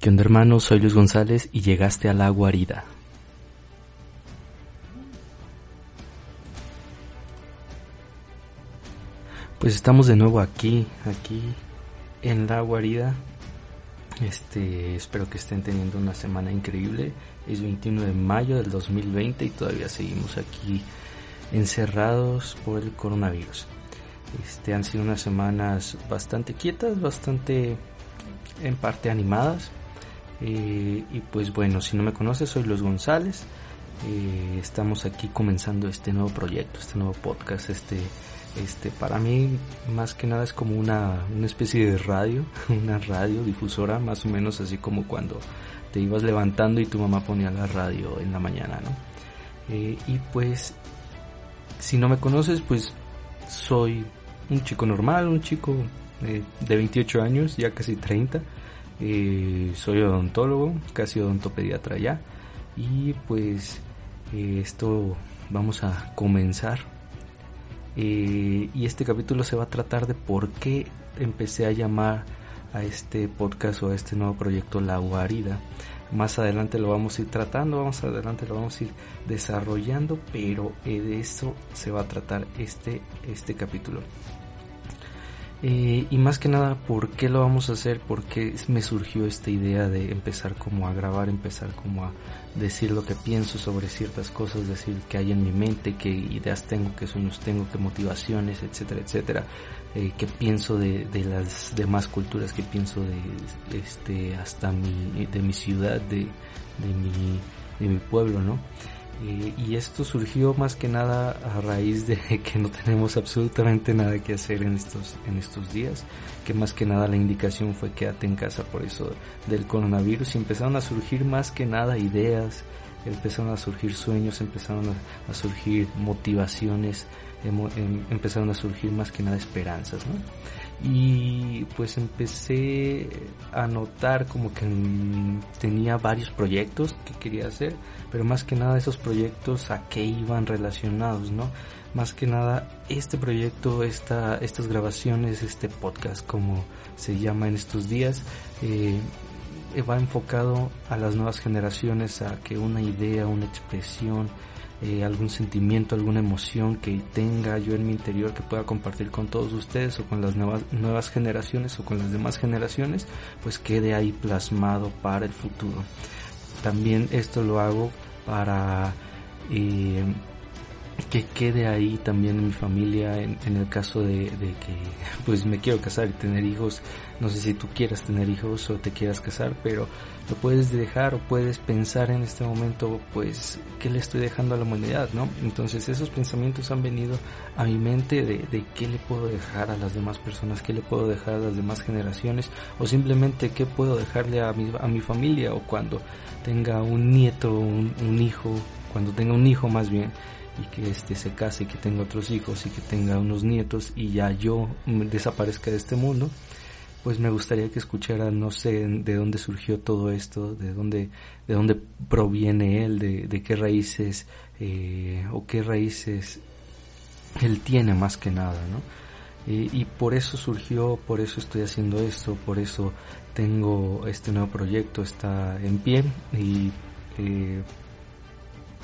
¿Qué onda hermano? Soy Luis González y llegaste a la guarida. Pues estamos de nuevo aquí, aquí en la guarida. Este, espero que estén teniendo una semana increíble. Es 21 de mayo del 2020 y todavía seguimos aquí encerrados por el coronavirus. Este, han sido unas semanas bastante quietas, bastante en parte animadas. Eh, y pues bueno, si no me conoces, soy Luis González. Eh, estamos aquí comenzando este nuevo proyecto, este nuevo podcast, este este, para mí más que nada es como una, una especie de radio, una radio difusora, más o menos así como cuando te ibas levantando y tu mamá ponía la radio en la mañana, ¿no? Eh, y pues, si no me conoces, pues soy un chico normal, un chico eh, de 28 años, ya casi 30. Eh, soy odontólogo, casi odontopediatra ya. Y pues esto vamos a comenzar eh, y este capítulo se va a tratar de por qué empecé a llamar a este podcast o a este nuevo proyecto La Guarida. Más adelante lo vamos a ir tratando, más adelante lo vamos a ir desarrollando, pero eh, de eso se va a tratar este, este capítulo. Eh, y más que nada, ¿por qué lo vamos a hacer? Porque me surgió esta idea de empezar como a grabar, empezar como a decir lo que pienso sobre ciertas cosas, decir que hay en mi mente, qué ideas tengo, qué sueños tengo, qué motivaciones, etcétera, etcétera. Eh, qué pienso de, de, las demás culturas, qué pienso de este hasta mi, de mi ciudad, de, de mi, de mi pueblo, ¿no? Eh, y esto surgió más que nada a raíz de que no tenemos absolutamente nada que hacer en estos, en estos días, que más que nada la indicación fue quédate en casa por eso del coronavirus. Y empezaron a surgir más que nada ideas, empezaron a surgir sueños, empezaron a, surgir motivaciones, empezaron a surgir más que nada esperanzas, ¿no? y pues empecé a notar como que tenía varios proyectos que quería hacer, pero más que nada esos proyectos a qué iban relacionados, ¿no? Más que nada este proyecto, esta, estas grabaciones, este podcast como se llama en estos días, eh, va enfocado a las nuevas generaciones, a que una idea, una expresión, eh, algún sentimiento, alguna emoción que tenga yo en mi interior que pueda compartir con todos ustedes o con las nuevas, generaciones o con las demás generaciones, pues quede ahí plasmado para el futuro. También esto lo hago para eh, que quede ahí también en mi familia en, el caso de, que pues me quiero casar y tener hijos. No sé si tú quieras tener hijos o te quieras casar pero lo puedes dejar o puedes pensar en este momento pues qué le estoy dejando a la humanidad no entonces esos pensamientos han venido a mi mente de, de qué le puedo dejar a las demás personas qué le puedo dejar a las demás generaciones o simplemente qué puedo dejarle a mi, a mi familia o cuando tenga un nieto un hijo cuando tenga un hijo más bien y que este se case y que tenga otros hijos y que tenga unos nietos y ya yo desaparezca de este mundo, pues me gustaría que escucharan, no sé de dónde surgió todo esto, de dónde, de dónde proviene él, de, qué raíces eh, o qué raíces él tiene más que nada, ¿no? Y, por eso surgió, por eso estoy haciendo esto, por eso tengo este nuevo proyecto, está en pie y eh,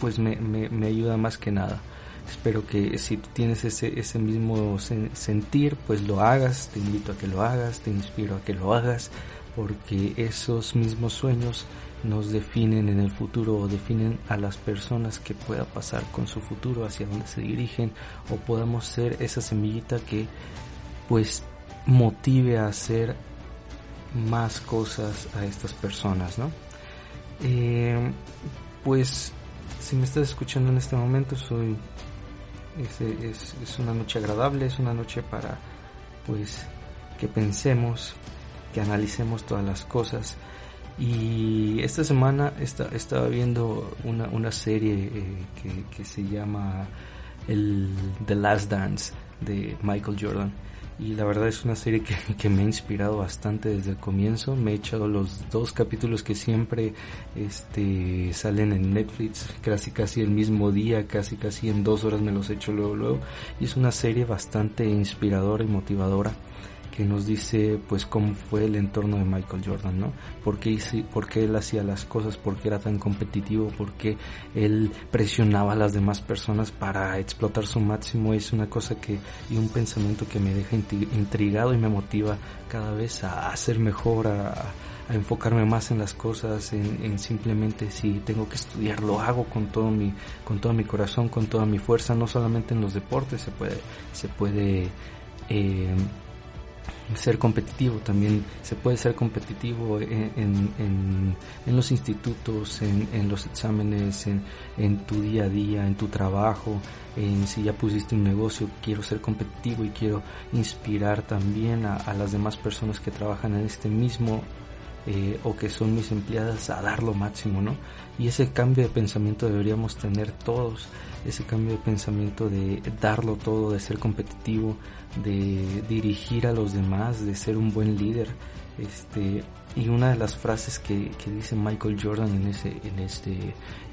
pues me, me, ayuda más que nada. Espero que si tienes ese, ese mismo sentir, pues lo hagas, te invito a que lo hagas, te inspiro a que lo hagas, porque esos mismos sueños nos definen en el futuro o definen a las personas que pueda pasar con su futuro, hacia dónde se dirigen, o podamos ser esa semillita que pues motive a hacer más cosas a estas personas, ¿no? Eh, pues si me estás escuchando en este momento, soy es, es, una noche agradable, es una noche para pues que pensemos, que analicemos todas las cosas. Y esta semana está, estaba viendo una, una serie eh, que, se llama The Last Dance de Michael Jordan y la verdad es una serie que, me ha inspirado bastante desde el comienzo. Me he echado los dos capítulos que siempre este, salen en Netflix, casi casi el mismo día, casi casi en dos horas me los he hecho luego luego. Y es una serie bastante inspiradora y motivadora que nos dice pues cómo fue el entorno de Michael Jordan, ¿no? ¿Por qué, por qué él hacía las cosas, por qué era tan competitivo, por qué él presionaba a las demás personas para explotar su máximo. Es una cosa que y un pensamiento que me deja intrigado y me motiva cada vez a hacer mejor, a, enfocarme más en las cosas, en, simplemente si tengo que estudiar lo hago con todo mi con todo mi corazón, con toda mi fuerza, no solamente en los deportes se puede se puede eh, ser competitivo, también se puede ser competitivo en, en, los institutos, en, los exámenes, en, tu día a día, en tu trabajo, en si ya pusiste un negocio, quiero ser competitivo y quiero inspirar también a, a las demás personas que trabajan en este mismo eh, o que son mis empleadas a dar lo máximo, ¿no? Y ese cambio de pensamiento deberíamos tener todos, ese cambio de pensamiento de darlo todo, de ser competitivo, de dirigir a los demás, de ser un buen líder, este y una de las frases que, que dice Michael Jordan en ese en este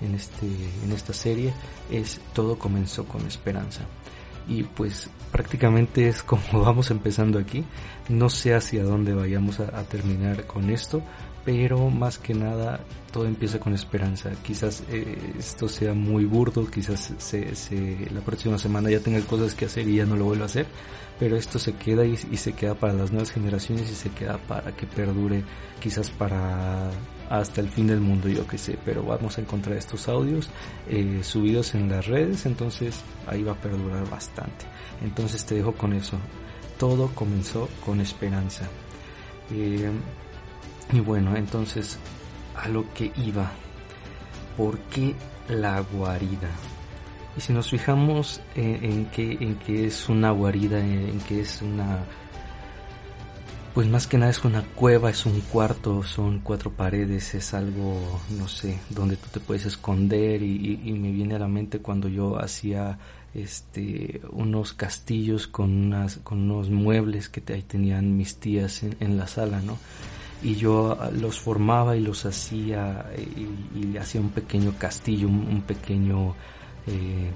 en este en esta serie es todo comenzó con esperanza y pues prácticamente es como vamos empezando aquí. No sé hacia dónde vayamos a, terminar con esto, pero más que nada todo empieza con esperanza. Quizás eh, esto sea muy burdo, quizás se, se, la próxima semana ya tenga cosas que hacer y ya no lo vuelva a hacer, pero esto se queda y, y se queda para las nuevas generaciones y se queda para que perdure quizás para hasta el fin del mundo, yo que sé, pero vamos a encontrar estos audios eh, subidos en las redes, entonces ahí va a perdurar bastante. Entonces te dejo con eso. Todo comenzó con esperanza. Eh, y bueno, entonces a lo que iba. ¿Por qué la guarida? Y si nos fijamos en, en qué en qué es una guarida, en qué es una pues más que nada es una cueva, es un cuarto, son cuatro paredes, es algo, no sé, donde tú te puedes esconder y, me viene a la mente cuando yo hacía este unos castillos con unas con unos muebles que ahí tenían mis tías en, la sala, ¿no? Y yo ah, los formaba y los hacía y, hacía un pequeño castillo, un, pequeño eh,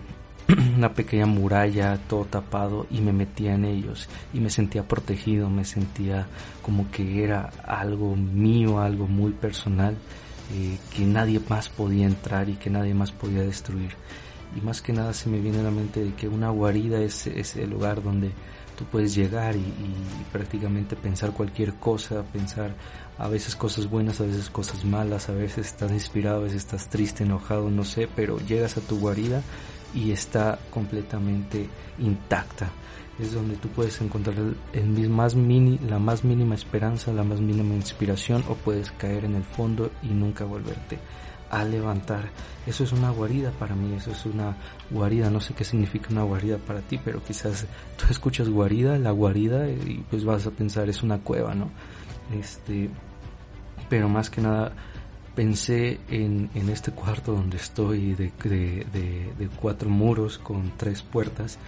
una pequeña muralla, todo tapado, y me metía en ellos y me sentía protegido, me sentía como que era algo mío, algo muy personal, eh, que nadie más podía entrar y que nadie más podía destruir. Y más que nada se me viene a la mente de que una guarida es, es el lugar donde tú puedes llegar y, y, prácticamente pensar cualquier cosa, pensar a veces cosas buenas, a veces cosas malas, a veces estás inspirado, a veces estás triste, enojado, no sé, pero llegas a tu guarida y está completamente intacta. Es donde tú puedes encontrar el, más mini, la más mínima esperanza, la más mínima inspiración o puedes caer en el fondo y nunca volverte a levantar. Eso es una guarida para mí, eso es una guarida, no sé qué significa una guarida para ti, pero quizás tú escuchas guarida, la guarida y pues vas a pensar es una cueva, ¿no? Este, pero más que nada pensé en, en este cuarto donde estoy de, de, de, cuatro muros con tres puertas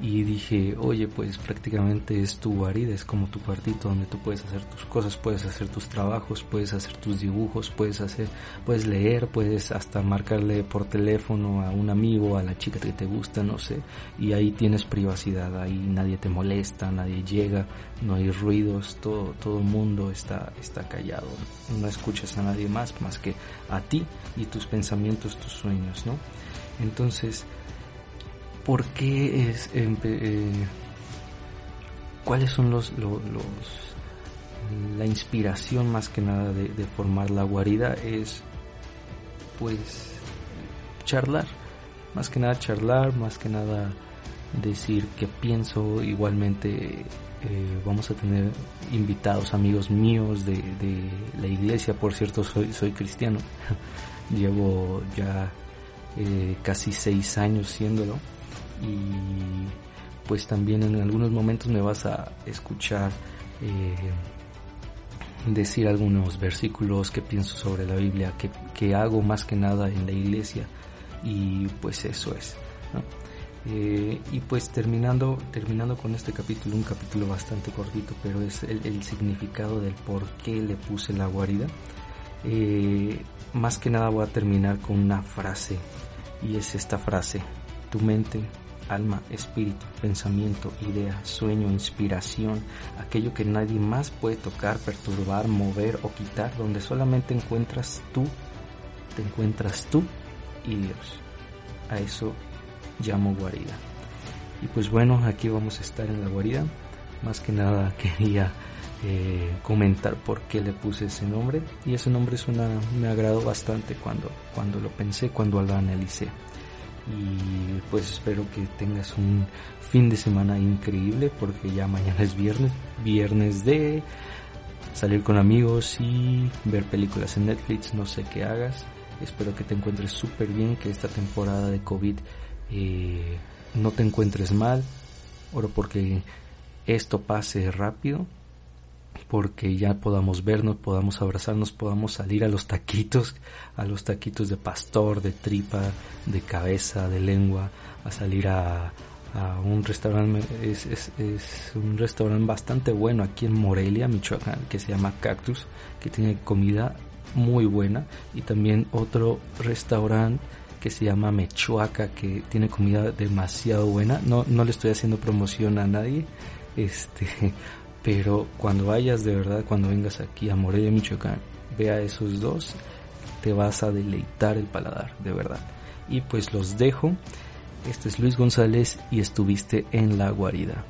y dije, oye, pues prácticamente es tu guarida, es como tu cuartito donde tú puedes hacer tus cosas, puedes hacer tus trabajos, puedes hacer tus dibujos, puedes hacer, puedes leer, puedes hasta marcarle por teléfono a un amigo, a la chica que te gusta, no sé, y ahí tienes privacidad, ahí nadie te molesta, nadie llega, no hay ruidos, todo, todo mundo está, está callado, no escuchas a nadie más más que a ti y tus pensamientos, tus sueños, ¿no? Entonces, por qué es eh, cuáles son los, la inspiración más que nada de, formar la guarida es pues charlar. Más que nada charlar más que nada decir que pienso. Igualmente eh, vamos a tener invitados amigos míos de, de la iglesia. Por cierto soy soy cristiano. Llevo ya eh, casi seis años siéndolo y pues también en algunos momentos me vas a escuchar eh, decir algunos versículos que pienso sobre la Biblia, que, que, hago más que nada en la iglesia y pues eso es. Eh, y pues terminando, terminando con este capítulo, un capítulo bastante cortito, pero es el, significado del por qué le puse la guarida. Eh, más que nada voy a terminar con una frase y es esta frase, tu mente alma, espíritu, pensamiento, idea, sueño, inspiración, aquello que nadie más puede tocar, perturbar, mover o quitar, donde solamente encuentras tú, te encuentras tú y Dios. A eso llamo guarida. Y pues bueno, aquí vamos a estar en la guarida. Más que nada quería eh, comentar por qué le puse ese nombre. Y ese nombre suena, me agradó bastante cuando, cuando lo pensé, cuando lo analicé. Y pues espero que tengas un fin de semana increíble porque ya mañana es viernes, viernes de salir con amigos y ver películas en Netflix, no sé qué hagas. Espero que te encuentres súper bien, que esta temporada de COVID eh, no te encuentres mal, oro porque esto pase rápido, porque ya podamos vernos, podamos abrazarnos, podamos salir a los taquitos, a los taquitos de pastor, de tripa, de cabeza, de lengua, a salir a, un restaurante, es, es, un restaurante bastante bueno aquí en Morelia, Michoacán, que se llama Cactus, que tiene comida muy buena, y también otro restaurante que se llama Mechuaca, que tiene comida demasiado buena. No, no le estoy haciendo promoción a nadie, este, pero cuando vayas de verdad, cuando vengas aquí a Morelia, Michoacán, vea esos dos, te vas a deleitar el paladar, de verdad. Y pues los dejo. Este es Luis González y estuviste en la guarida.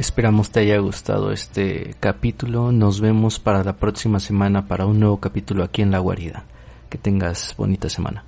Esperamos te haya gustado este capítulo. Nos vemos para la próxima semana para un nuevo capítulo aquí en La Guarida. Que tengas bonita semana.